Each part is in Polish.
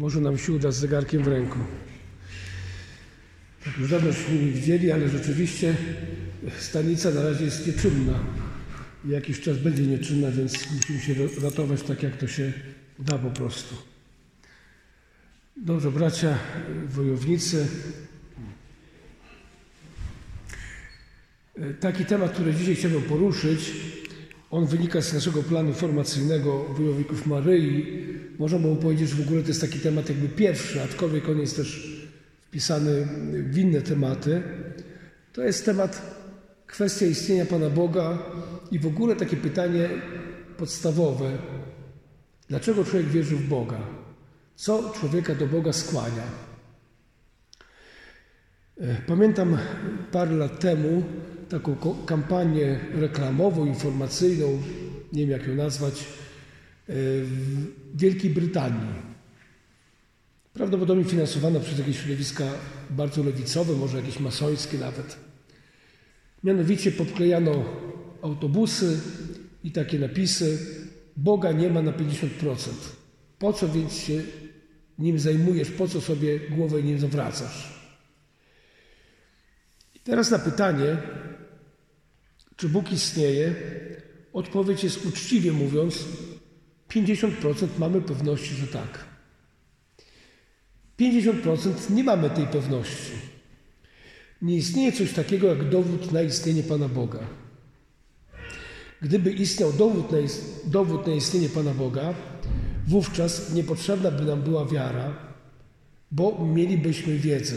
Może nam się uda z zegarkiem w ręku. Tak już dawno się nie widzieli, ale rzeczywiście stanica na razie jest nieczynna. Jakiś czas będzie nieczynna, więc musimy się ratować tak, jak to się da po prostu. Dobrze, bracia wojownicy. Taki temat, który dzisiaj chciałbym poruszyć, on wynika z naszego planu formacyjnego Wojowników Maryi. Można było powiedzieć, że w ogóle to jest taki temat jakby pierwszy, aczkolwiek on jest też wpisany w inne tematy. To jest temat, kwestia istnienia Pana Boga i w ogóle takie pytanie podstawowe. Dlaczego człowiek wierzy w Boga? Co człowieka do Boga skłania? Pamiętam parę lat temu taką kampanię reklamową, informacyjną, nie wiem jak ją nazwać, e, w Wielkiej Brytanii. Prawdopodobnie finansowana przez jakieś środowiska bardzo lewicowe, może jakieś masońskie nawet. Mianowicie podklejano autobusy i takie napisy: Boga nie ma na 50%. Po co więc się nim zajmujesz, po co sobie głowę nim zawracasz? I teraz na pytanie, czy Bóg istnieje, odpowiedź jest uczciwie mówiąc, 50% mamy pewności, że tak. 50% nie mamy tej pewności. Nie istnieje coś takiego jak dowód na istnienie Pana Boga. Gdyby istniał dowód na, dowód na istnienie Pana Boga, wówczas niepotrzebna by nam była wiara, bo mielibyśmy wiedzę.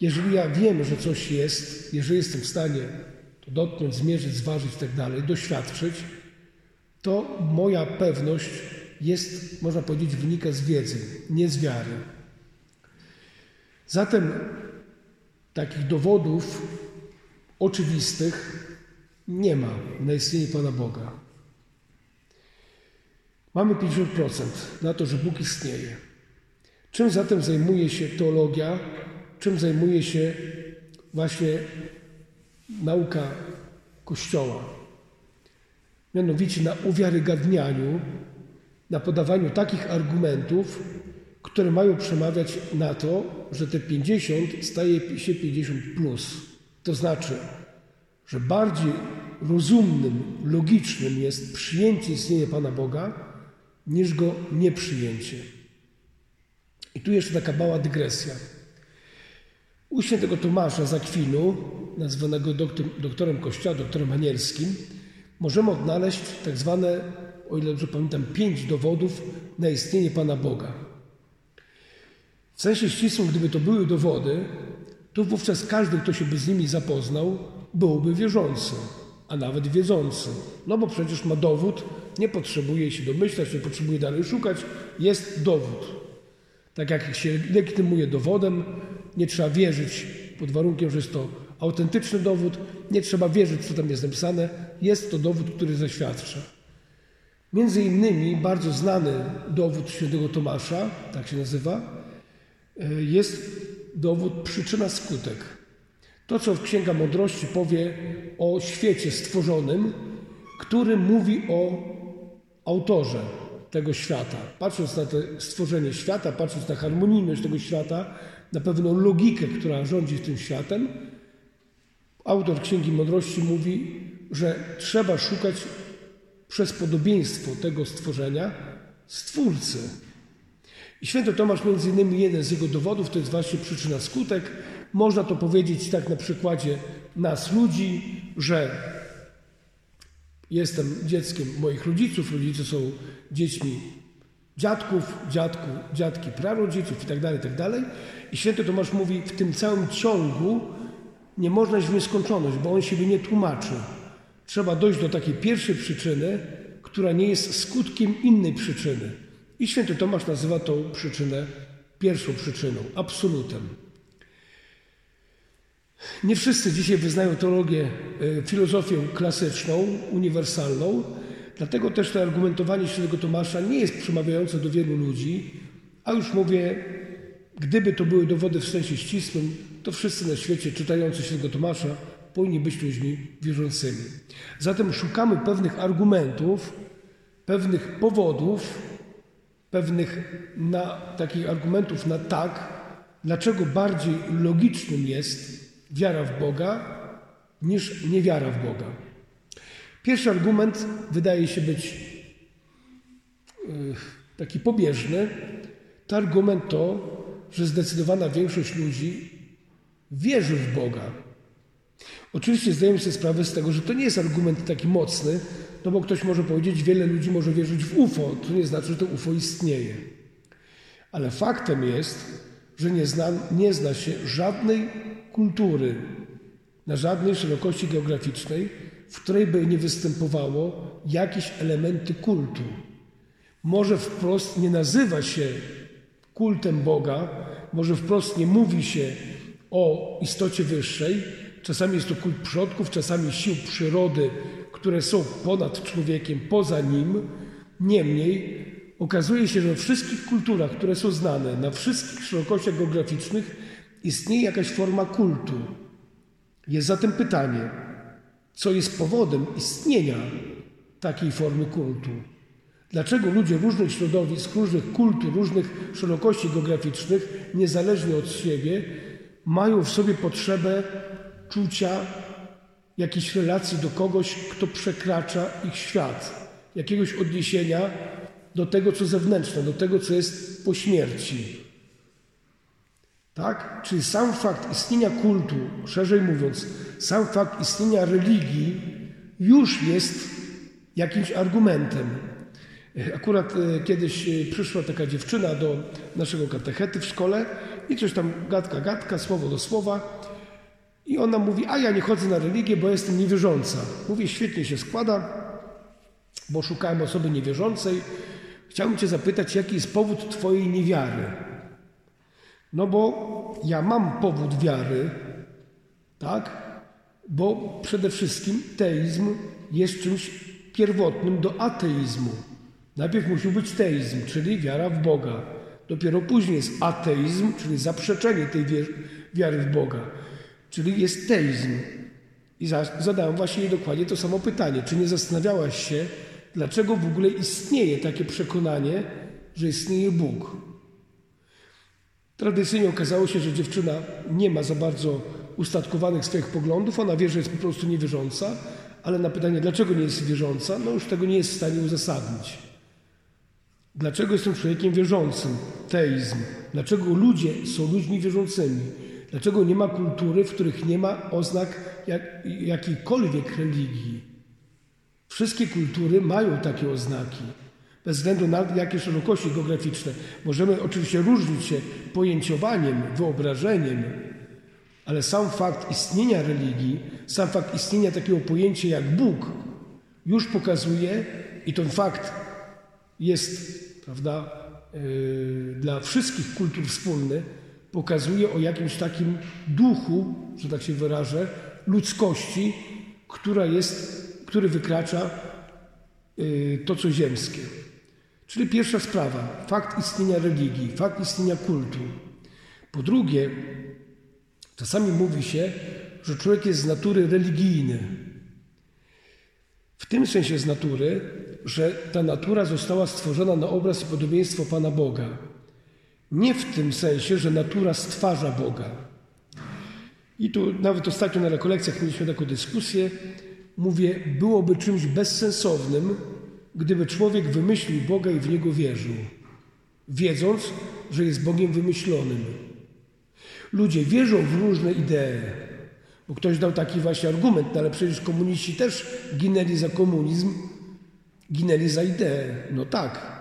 Jeżeli ja wiem, że coś jest, jeżeli jestem w stanie dotknąć, zmierzyć, zważyć i tak dalej, doświadczyć, to moja pewność jest, można powiedzieć, wynika z wiedzy, nie z wiary. Zatem takich dowodów oczywistych nie ma na istnienie Pana Boga. Mamy 50% na to, że Bóg istnieje. Czym zatem zajmuje się teologia? Czym zajmuje się właśnie nauka Kościoła? Mianowicie na uwiarygadnianiu, na podawaniu takich argumentów, które mają przemawiać na to, że te 50 staje się 50 plus. To znaczy, że bardziej rozumnym, logicznym jest przyjęcie istnienia Pana Boga, niż go nieprzyjęcie. I tu jeszcze taka mała dygresja. U świętego Tomasza z Akwinu, nazwanego doktor, doktorem Kościoła, doktorem anielskim, możemy odnaleźć tak zwane, o ile dobrze pamiętam, pięć dowodów na istnienie Pana Boga. W sensie ścisłym, gdyby to były dowody, to wówczas każdy, kto się by z nimi zapoznał, byłby wierzący, a nawet wiedzący. No bo przecież ma dowód, nie potrzebuje się domyślać, nie potrzebuje dalej szukać, jest dowód. Tak jak się legitymuje dowodem, nie trzeba wierzyć pod warunkiem, że jest to autentyczny dowód, nie trzeba wierzyć, co tam jest napisane, jest to dowód, który zaświadcza. Między innymi bardzo znany dowód świętego Tomasza, tak się nazywa, e, jest dowód przyczyna-skutek. To, co w Księga Mądrości powie o świecie stworzonym, który mówi o autorze tego świata. Patrząc na to stworzenie świata, patrząc na harmonijność tego świata, na pewną logikę, która rządzi tym światem, autor Księgi Mądrości mówi, że trzeba szukać przez podobieństwo tego stworzenia Stwórcy. I święty Tomasz, między innymi, jeden z jego dowodów to jest właśnie przyczyna skutek. Można to powiedzieć tak na przykładzie nas, ludzi, że jestem dzieckiem moich rodziców, rodzice są dziećmi dziadków, dziadku, dziadki prarodziców itd., tak itd. Tak I święty Tomasz mówi, w tym całym ciągu nie można iść w nieskończoność, bo on siebie nie tłumaczy. Trzeba dojść do takiej pierwszej przyczyny, która nie jest skutkiem innej przyczyny. I święty Tomasz nazywa tą przyczynę pierwszą przyczyną, absolutem. Nie wszyscy dzisiaj wyznają teologię, e, filozofię klasyczną, uniwersalną, dlatego też to argumentowanie świętego Tomasza nie jest przemawiające do wielu ludzi, a już mówię, gdyby to były dowody w sensie ścisłym, to wszyscy na świecie czytający świętego Tomasza powinni być ludźmi wierzącymi. Zatem szukamy pewnych argumentów, pewnych powodów, pewnych na, takich argumentów na tak, dlaczego bardziej logicznym jest wiara w Boga niż niewiara w Boga. Pierwszy argument wydaje się być yy, taki pobieżny. To argument to, że zdecydowana większość ludzi wierzy w Boga. Oczywiście zdajemy sobie sprawę z tego, że to nie jest argument taki mocny, no bo ktoś może powiedzieć, wiele ludzi może wierzyć w UFO, to nie znaczy, że to UFO istnieje. Ale faktem jest, że nie zna, nie zna się żadnej kultury na żadnej szerokości geograficznej, w której by nie występowało jakieś elementy kultu. Może wprost nie nazywa się kultem Boga, może wprost nie mówi się o istocie wyższej, czasami jest to kult przodków, czasami sił przyrody, które są ponad człowiekiem, poza nim. Niemniej okazuje się, że we wszystkich kulturach, które są znane, na wszystkich szerokościach geograficznych istnieje jakaś forma kultu. Jest zatem pytanie, co jest powodem istnienia takiej formy kultu? Dlaczego ludzie różnych środowisk, różnych kultur, różnych szerokości geograficznych, niezależnie od siebie, mają w sobie potrzebę czucia jakiejś relacji do kogoś, kto przekracza ich świat, jakiegoś odniesienia do tego, co zewnętrzne, do tego, co jest po śmierci. Tak? Czyli sam fakt istnienia kultu, szerzej mówiąc, sam fakt istnienia religii już jest jakimś argumentem. Akurat e, kiedyś e, przyszła taka dziewczyna do naszego katechety w szkole i coś tam gadka, gadka, słowo do słowa. I ona mówi, a ja nie chodzę na religię, bo jestem niewierząca. Mówię, świetnie się składa, bo szukałem osoby niewierzącej. Chciałbym Cię zapytać, jaki jest powód Twojej niewiary? No bo ja mam powód wiary, tak? Bo przede wszystkim teizm jest czymś pierwotnym do ateizmu. Najpierw musi być teizm, czyli wiara w Boga. Dopiero później jest ateizm, czyli zaprzeczenie tej wiary w Boga. Czyli jest teizm. I zadałem właśnie dokładnie to samo pytanie. Czy nie zastanawiałaś się, dlaczego w ogóle istnieje takie przekonanie, że istnieje Bóg? Tradycyjnie okazało się, że dziewczyna nie ma za bardzo ustatkowanych swoich poglądów, ona wie, że jest po prostu niewierząca, ale na pytanie, dlaczego nie jest wierząca, no już tego nie jest w stanie uzasadnić. Dlaczego jestem człowiekiem wierzącym? Teizm. Dlaczego ludzie są ludźmi wierzącymi? Dlaczego nie ma kultury, w których nie ma oznak jak, jakiejkolwiek religii? Wszystkie kultury mają takie oznaki bez względu na jakie szerokości geograficzne. Możemy oczywiście różnić się pojęciowaniem, wyobrażeniem, ale sam fakt istnienia religii, sam fakt istnienia takiego pojęcia jak Bóg już pokazuje i ten fakt jest, prawda, yy, dla wszystkich kultur wspólny, pokazuje o jakimś takim duchu, że tak się wyrażę, ludzkości, która jest, który wykracza yy, to, co ziemskie. Czyli pierwsza sprawa, fakt istnienia religii, fakt istnienia kultu. Po drugie, czasami mówi się, że człowiek jest z natury religijny. W tym sensie z natury, że ta natura została stworzona na obraz i podobieństwo Pana Boga. Nie w tym sensie, że natura stwarza Boga. I tu nawet ostatnio na rekolekcjach mieliśmy taką dyskusję. Mówię, byłoby czymś bezsensownym, gdyby człowiek wymyślił Boga i w Niego wierzył, wiedząc, że jest Bogiem wymyślonym. Ludzie wierzą w różne idee, bo ktoś dał taki właśnie argument, no ale przecież komuniści też ginęli za komunizm, ginęli za ideę. No tak.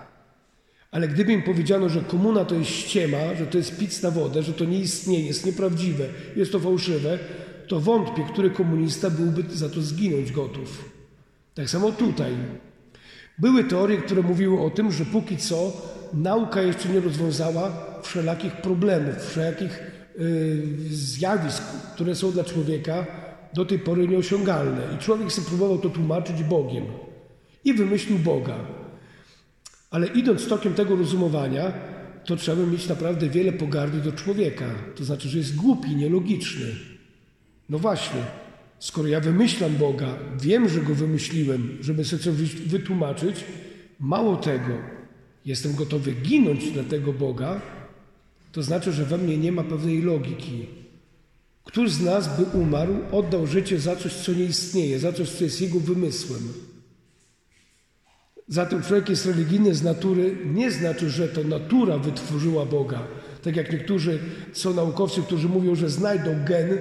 Ale gdyby im powiedziano, że komuna to jest ściema, że to jest pic na wodę, że to nie istnieje, jest nieprawdziwe, jest to fałszywe, to wątpię, który komunista byłby za to zginąć gotów. Tak samo tutaj. Były teorie, które mówiły o tym, że póki co nauka jeszcze nie rozwiązała wszelakich problemów, wszelakich y, zjawisk, które są dla człowieka do tej pory nieosiągalne. I człowiek sobie próbował to tłumaczyć Bogiem. I wymyślił Boga. Ale idąc tokiem tego rozumowania, to trzeba mieć naprawdę wiele pogardy do człowieka. To znaczy, że jest głupi, nielogiczny. No właśnie. Skoro ja wymyślam Boga, wiem, że go wymyśliłem, żeby sobie coś wytłumaczyć, mało tego, jestem gotowy ginąć dla tego Boga, to znaczy, że we mnie nie ma pewnej logiki. Któż z nas by umarł, oddał życie za coś, co nie istnieje, za coś, co jest jego wymysłem? Zatem człowiek jest religijny z natury, nie znaczy, że to natura wytworzyła Boga. Tak jak niektórzy są naukowcy, którzy mówią, że znajdą gen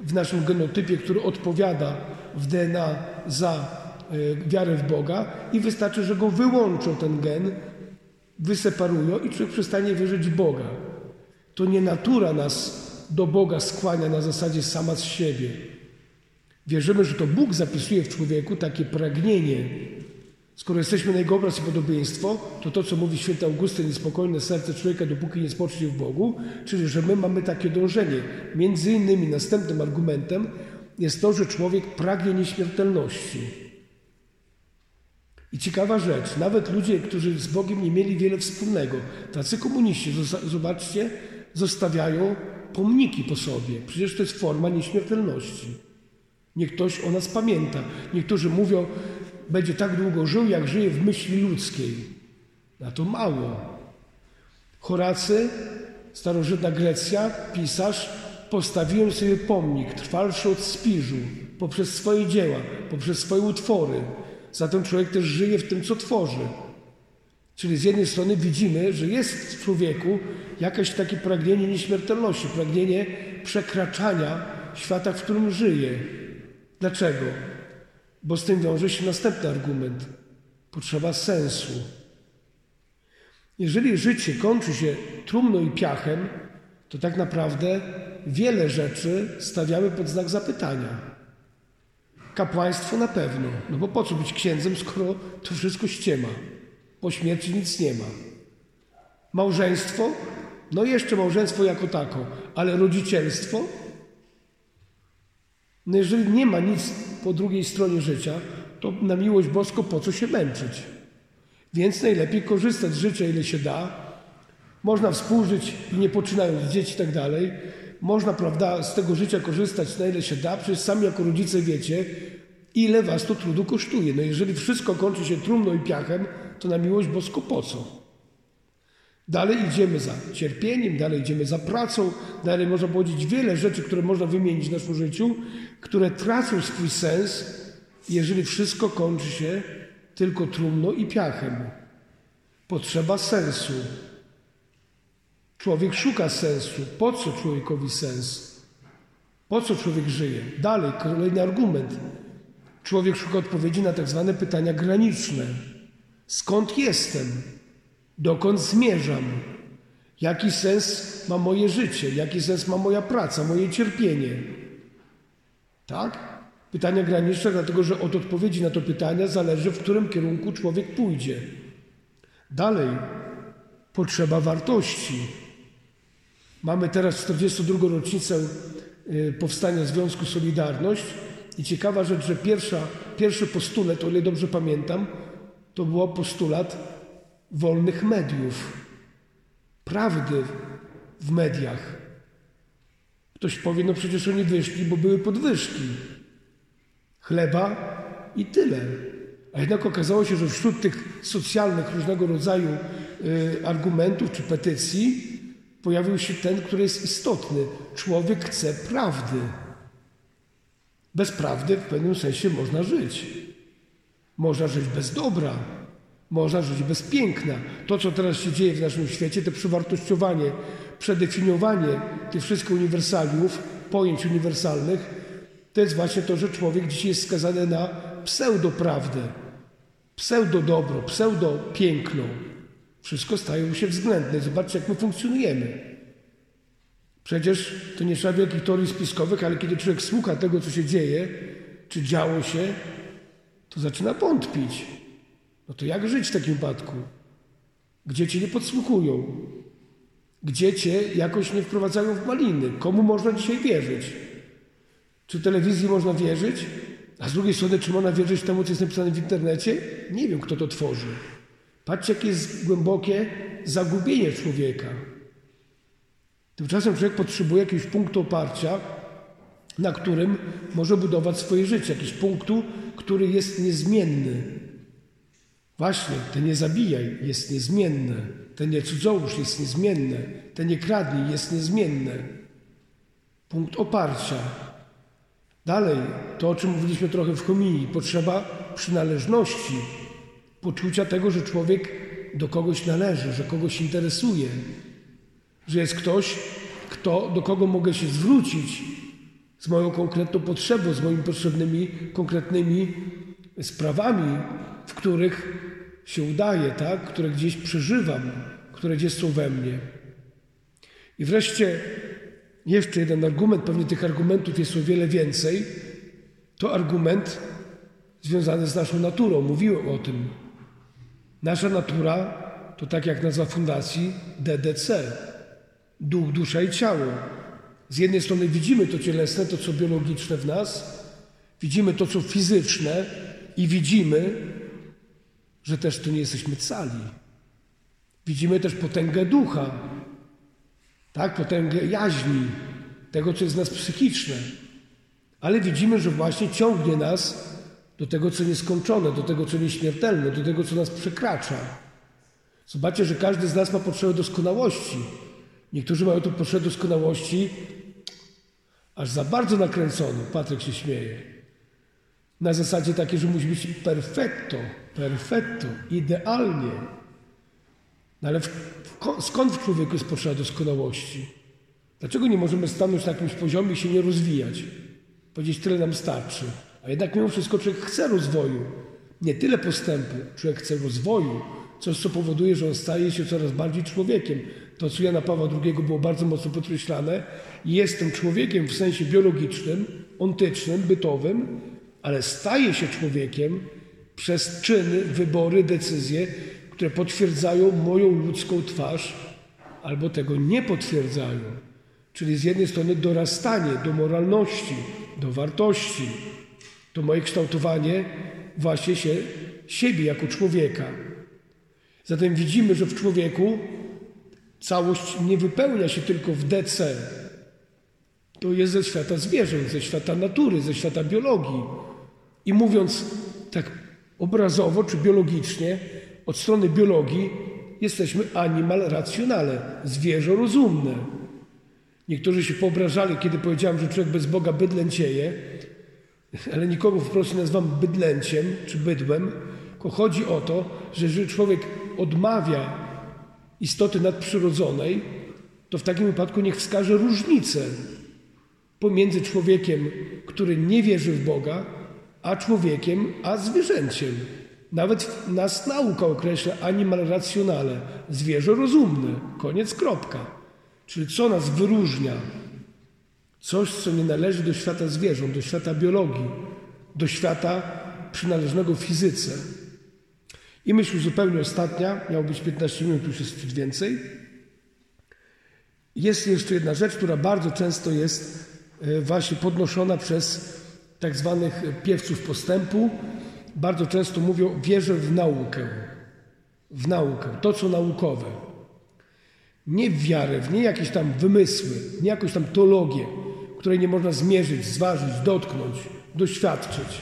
w naszym genotypie, który odpowiada w DNA za e, wiarę w Boga i wystarczy, że go wyłączą ten gen, wyseparują i człowiek przestanie wierzyć w Boga. To nie natura nas do Boga skłania na zasadzie sama z siebie. Wierzymy, że to Bóg zapisuje w człowieku takie pragnienie. Skoro jesteśmy na Jego obraz i podobieństwo, to to, co mówi święty Augustyn, niespokojne serce człowieka, dopóki nie spocznie w Bogu, czyli że my mamy takie dążenie. Między innymi następnym argumentem jest to, że człowiek pragnie nieśmiertelności. I ciekawa rzecz, nawet ludzie, którzy z Bogiem nie mieli wiele wspólnego, tacy komuniści, zobaczcie, zostawiają pomniki po sobie. Przecież to jest forma nieśmiertelności. Niech ktoś o nas pamięta. Niektórzy mówią, będzie tak długo żył, jak żyje w myśli ludzkiej. Na to mało. Horacy, starożytna Grecja, pisarz, postawiłem sobie pomnik trwalszy od Spiżu, poprzez swoje dzieła, poprzez swoje utwory. Zatem człowiek też żyje w tym, co tworzy. Czyli z jednej strony widzimy, że jest w człowieku jakieś takie pragnienie nieśmiertelności, pragnienie przekraczania świata, w którym żyje. Dlaczego? Bo z tym wiąże się następny argument. Potrzeba sensu. Jeżeli życie kończy się trumną i piachem, to tak naprawdę wiele rzeczy stawiamy pod znak zapytania. Kapłaństwo na pewno, no bo po co być księdzem, skoro to wszystko ściema? Po śmierci nic nie ma. Małżeństwo? No jeszcze małżeństwo jako tako, ale rodzicielstwo? No jeżeli nie ma nic po drugiej stronie życia, to na miłość boską po co się męczyć? Więc najlepiej korzystać z życia, ile się da. Można współżyć i nie poczynając dzieci i tak dalej. Można, prawda, z tego życia korzystać na ile się da. Przecież sami jako rodzice wiecie, ile was to trudu kosztuje. No jeżeli wszystko kończy się trumną i piachem, to na miłość boską po co? Dalej idziemy za cierpieniem, dalej idziemy za pracą, dalej można powiedzieć wiele rzeczy, które można wymienić w naszym życiu, które tracą swój sens, jeżeli wszystko kończy się tylko trumną i piachem. Potrzeba sensu. Człowiek szuka sensu. Po co człowiekowi sens? Po co człowiek żyje? Dalej, kolejny argument. Człowiek szuka odpowiedzi na tak zwane pytania graniczne. Skąd jestem? Dokąd zmierzam? Jaki sens ma moje życie? Jaki sens ma moja praca, moje cierpienie? Tak? Pytania graniczne, dlatego że od odpowiedzi na to pytania zależy, w którym kierunku człowiek pójdzie. Dalej, potrzeba wartości. Mamy teraz 42. rocznicę y, powstania Związku Solidarność i ciekawa rzecz, że pierwsza, pierwszy postulat, o ile dobrze pamiętam, to był postulat wolnych mediów, prawdy w mediach. Ktoś powie, no przecież oni wyszli, bo były podwyżki chleba i tyle. A jednak okazało się, że wśród tych socjalnych różnego rodzaju y, argumentów czy petycji pojawił się ten, który jest istotny. Człowiek chce prawdy. Bez prawdy w pewnym sensie można żyć. Można żyć bez dobra, można żyć bez piękna. To, co teraz się dzieje w naszym świecie, to przywartościowanie, przedefiniowanie tych wszystkich uniwersaliów, pojęć uniwersalnych, to jest właśnie to, że człowiek dzisiaj jest skazany na pseudoprawdę, pseudodobro, pseudopiękno. Wszystko staje się względne. Zobaczcie, jak my funkcjonujemy. Przecież to nie trzeba wielkich teorii spiskowych, ale kiedy człowiek słucha tego, co się dzieje, czy działo się, to zaczyna wątpić. No to jak żyć w takim wypadku? Gdzie cię nie podsłuchują? Gdzie cię jakoś nie wprowadzają w maliny? Komu można dzisiaj wierzyć? Czy telewizji można wierzyć? A z drugiej strony, czy można wierzyć temu, co jest napisane w internecie? Nie wiem, kto to tworzy. Patrzcie, jakie jest głębokie zagubienie człowieka. Tymczasem człowiek potrzebuje jakiegoś punktu oparcia, na którym może budować swoje życie, jakiegoś punktu, który jest niezmienny. Właśnie, te nie zabijaj jest niezmienne, te nie cudzołóż jest niezmienne, te nie kradnij jest niezmienne. Punkt oparcia. Dalej, to o czym mówiliśmy trochę w kominii, potrzeba przynależności, poczucia tego, że człowiek do kogoś należy, że kogoś interesuje, że jest ktoś, kto, do kogo mogę się zwrócić z moją konkretną potrzebą, z moimi potrzebnymi, konkretnymi sprawami, w których się udaje, tak? które gdzieś przeżywam, które gdzieś są we mnie. I wreszcie jeszcze jeden argument, pewnie tych argumentów jest o wiele więcej, to argument związany z naszą naturą. Mówiłem o tym. Nasza natura to tak jak nazwa fundacji DDC duch, dusza i ciało. Z jednej strony widzimy to cielesne, to co biologiczne w nas, widzimy to co fizyczne i widzimy, że też tu nie jesteśmy cali. Widzimy też potęgę ducha, tak, potęgę jaźni, tego, co jest w nas psychiczne. Ale widzimy, że właśnie ciągnie nas do tego, co nieskończone, do tego, co nieśmiertelne, do tego, co nas przekracza. Zobaczcie, że każdy z nas ma potrzebę doskonałości. Niektórzy mają tu potrzebę doskonałości aż za bardzo nakręconą. Patryk się śmieje. Na zasadzie takiej, że musi być perfetto, perfetto, idealnie. No ale w, w, skąd w człowieku jest potrzeba doskonałości? Dlaczego nie możemy stanąć na jakimś poziomie i się nie rozwijać? Powiedzieć, tyle nam starczy. A jednak mimo wszystko człowiek chce rozwoju. Nie tyle postępu, człowiek chce rozwoju, coś co powoduje, że on staje się coraz bardziej człowiekiem. To, co Jana Pawła II było bardzo mocno podkreślane. Jestem człowiekiem w sensie biologicznym, ontycznym, bytowym, ale staje się człowiekiem przez czyny, wybory, decyzje, które potwierdzają moją ludzką twarz albo tego nie potwierdzają. Czyli z jednej strony dorastanie do moralności, do wartości, to moje kształtowanie właśnie się siebie jako człowieka. Zatem widzimy, że w człowieku całość nie wypełnia się tylko w DC. To jest ze świata zwierząt, ze świata natury, ze świata biologii. I mówiąc tak obrazowo czy biologicznie, od strony biologii jesteśmy animal racjonale, zwierzę rozumne. Niektórzy się poobrażali, kiedy powiedziałem, że człowiek bez Boga bydlęcieje, ale nikogo wprost nie nazywam bydlęciem czy bydłem, tylko chodzi o to, że jeżeli człowiek odmawia istoty nadprzyrodzonej, to w takim wypadku niech wskaże różnicę pomiędzy człowiekiem, który nie wierzy w Boga, a człowiekiem, a zwierzęciem. Nawet nas nauka określa animal racjonale, zwierzę rozumne. Koniec, kropka. Czyli co nas wyróżnia? Coś, co nie należy do świata zwierząt, do świata biologii, do świata przynależnego fizyce. I myśl zupełnie ostatnia, miało być 15 minut, już jest ciut więcej. Jest jeszcze jedna rzecz, która bardzo często jest e, właśnie podnoszona przez tak zwanych piewców postępu. Bardzo często mówią, wierzę w naukę. W naukę, to co naukowe. Nie w wiarę, w nie jakieś tam wymysły, nie jakąś tam teologię, której nie można zmierzyć, zważyć, dotknąć, doświadczyć.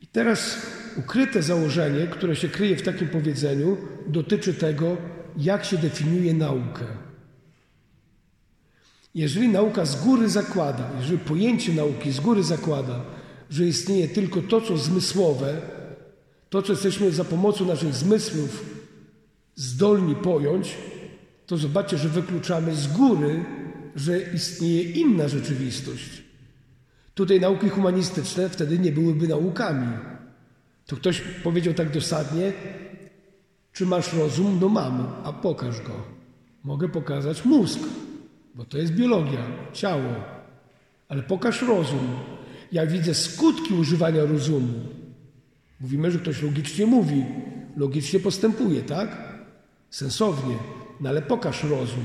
I teraz ukryte założenie, które się kryje w takim powiedzeniu, dotyczy tego, jak się definiuje naukę. Jeżeli nauka z góry zakłada, jeżeli pojęcie nauki z góry zakłada, że istnieje tylko to, co zmysłowe, to, co jesteśmy za pomocą naszych zmysłów zdolni pojąć, to zobaczcie, że wykluczamy z góry, że istnieje inna rzeczywistość. Tutaj nauki humanistyczne wtedy nie byłyby naukami. To ktoś powiedział tak dosadnie, czy masz rozum? No mam, a pokaż go. Mogę pokazać mózg, bo to jest biologia, ciało. Ale pokaż rozum. Ja widzę skutki używania rozumu. Mówimy, że ktoś logicznie mówi, logicznie postępuje, tak? Sensownie. No ale pokaż rozum.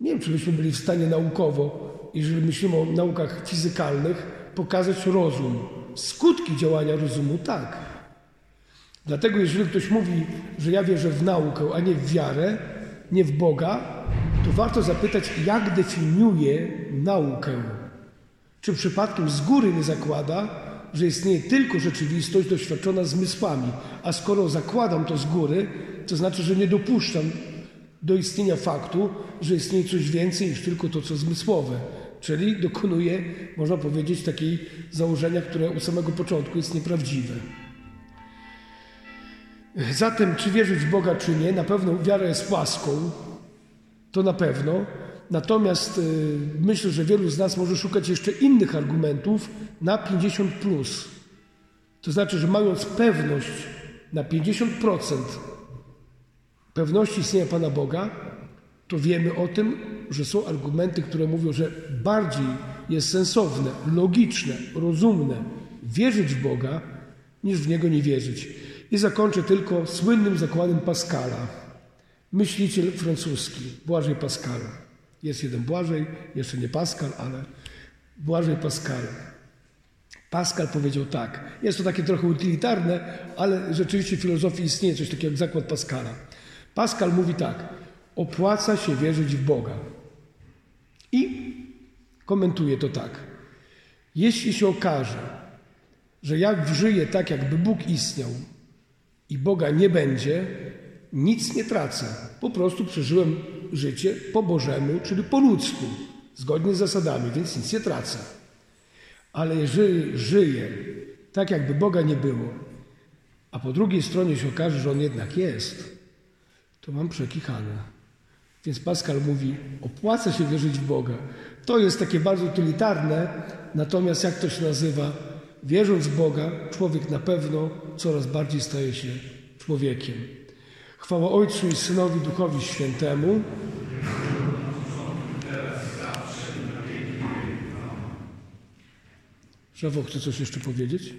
Nie wiem, czy byśmy byli w stanie naukowo, jeżeli myślimy o naukach fizykalnych, pokazać rozum. Skutki działania rozumu tak. Dlatego, jeżeli ktoś mówi, że ja wierzę w naukę, a nie w wiarę, nie w Boga, to warto zapytać, jak definiuje naukę. Czy przypadkiem z góry nie zakłada, że istnieje tylko rzeczywistość doświadczona zmysłami, a skoro zakładam to z góry, to znaczy, że nie dopuszczam do istnienia faktu, że istnieje coś więcej niż tylko to, co zmysłowe. Czyli dokonuję, można powiedzieć, takiej założenia, które u samego początku jest nieprawdziwe. Zatem, czy wierzyć w Boga, czy nie, na pewno wiara jest łaską, to na pewno. Natomiast y, myślę, że wielu z nas może szukać jeszcze innych argumentów na 50. Plus. To znaczy, że mając pewność na 50% pewności istnienia Pana Boga, to wiemy o tym, że są argumenty, które mówią, że bardziej jest sensowne, logiczne, rozumne wierzyć w Boga, niż w Niego nie wierzyć. I zakończę tylko słynnym zakładem Pascala. Myśliciel francuski, Błażej Pascal. Jest jeden Błażej, jeszcze nie Pascal, ale Błażej Pascal. Pascal powiedział tak. Jest to takie trochę utylitarne, ale rzeczywiście w filozofii istnieje coś takiego jak zakład Pascala. Pascal mówi tak. Opłaca się wierzyć w Boga. I komentuje to tak. Jeśli się okaże, że jak żyję tak, jakby Bóg istniał i Boga nie będzie, nic nie tracę. Po prostu przeżyłem życie po Bożemu, czyli po ludzku, zgodnie z zasadami, więc nic nie tracę. Ale jeżeli żyję tak, jakby Boga nie było, a po drugiej stronie się okaże, że On jednak jest, to mam przekichane. Więc Pascal mówi, opłaca się wierzyć w Boga. To jest takie bardzo utylitarne, natomiast jak to się nazywa? Wierząc w Boga, człowiek na pewno coraz bardziej staje się człowiekiem. Chwała Ojcu i Synowi, Duchowi Świętemu. Szawo, chce coś jeszcze powiedzieć?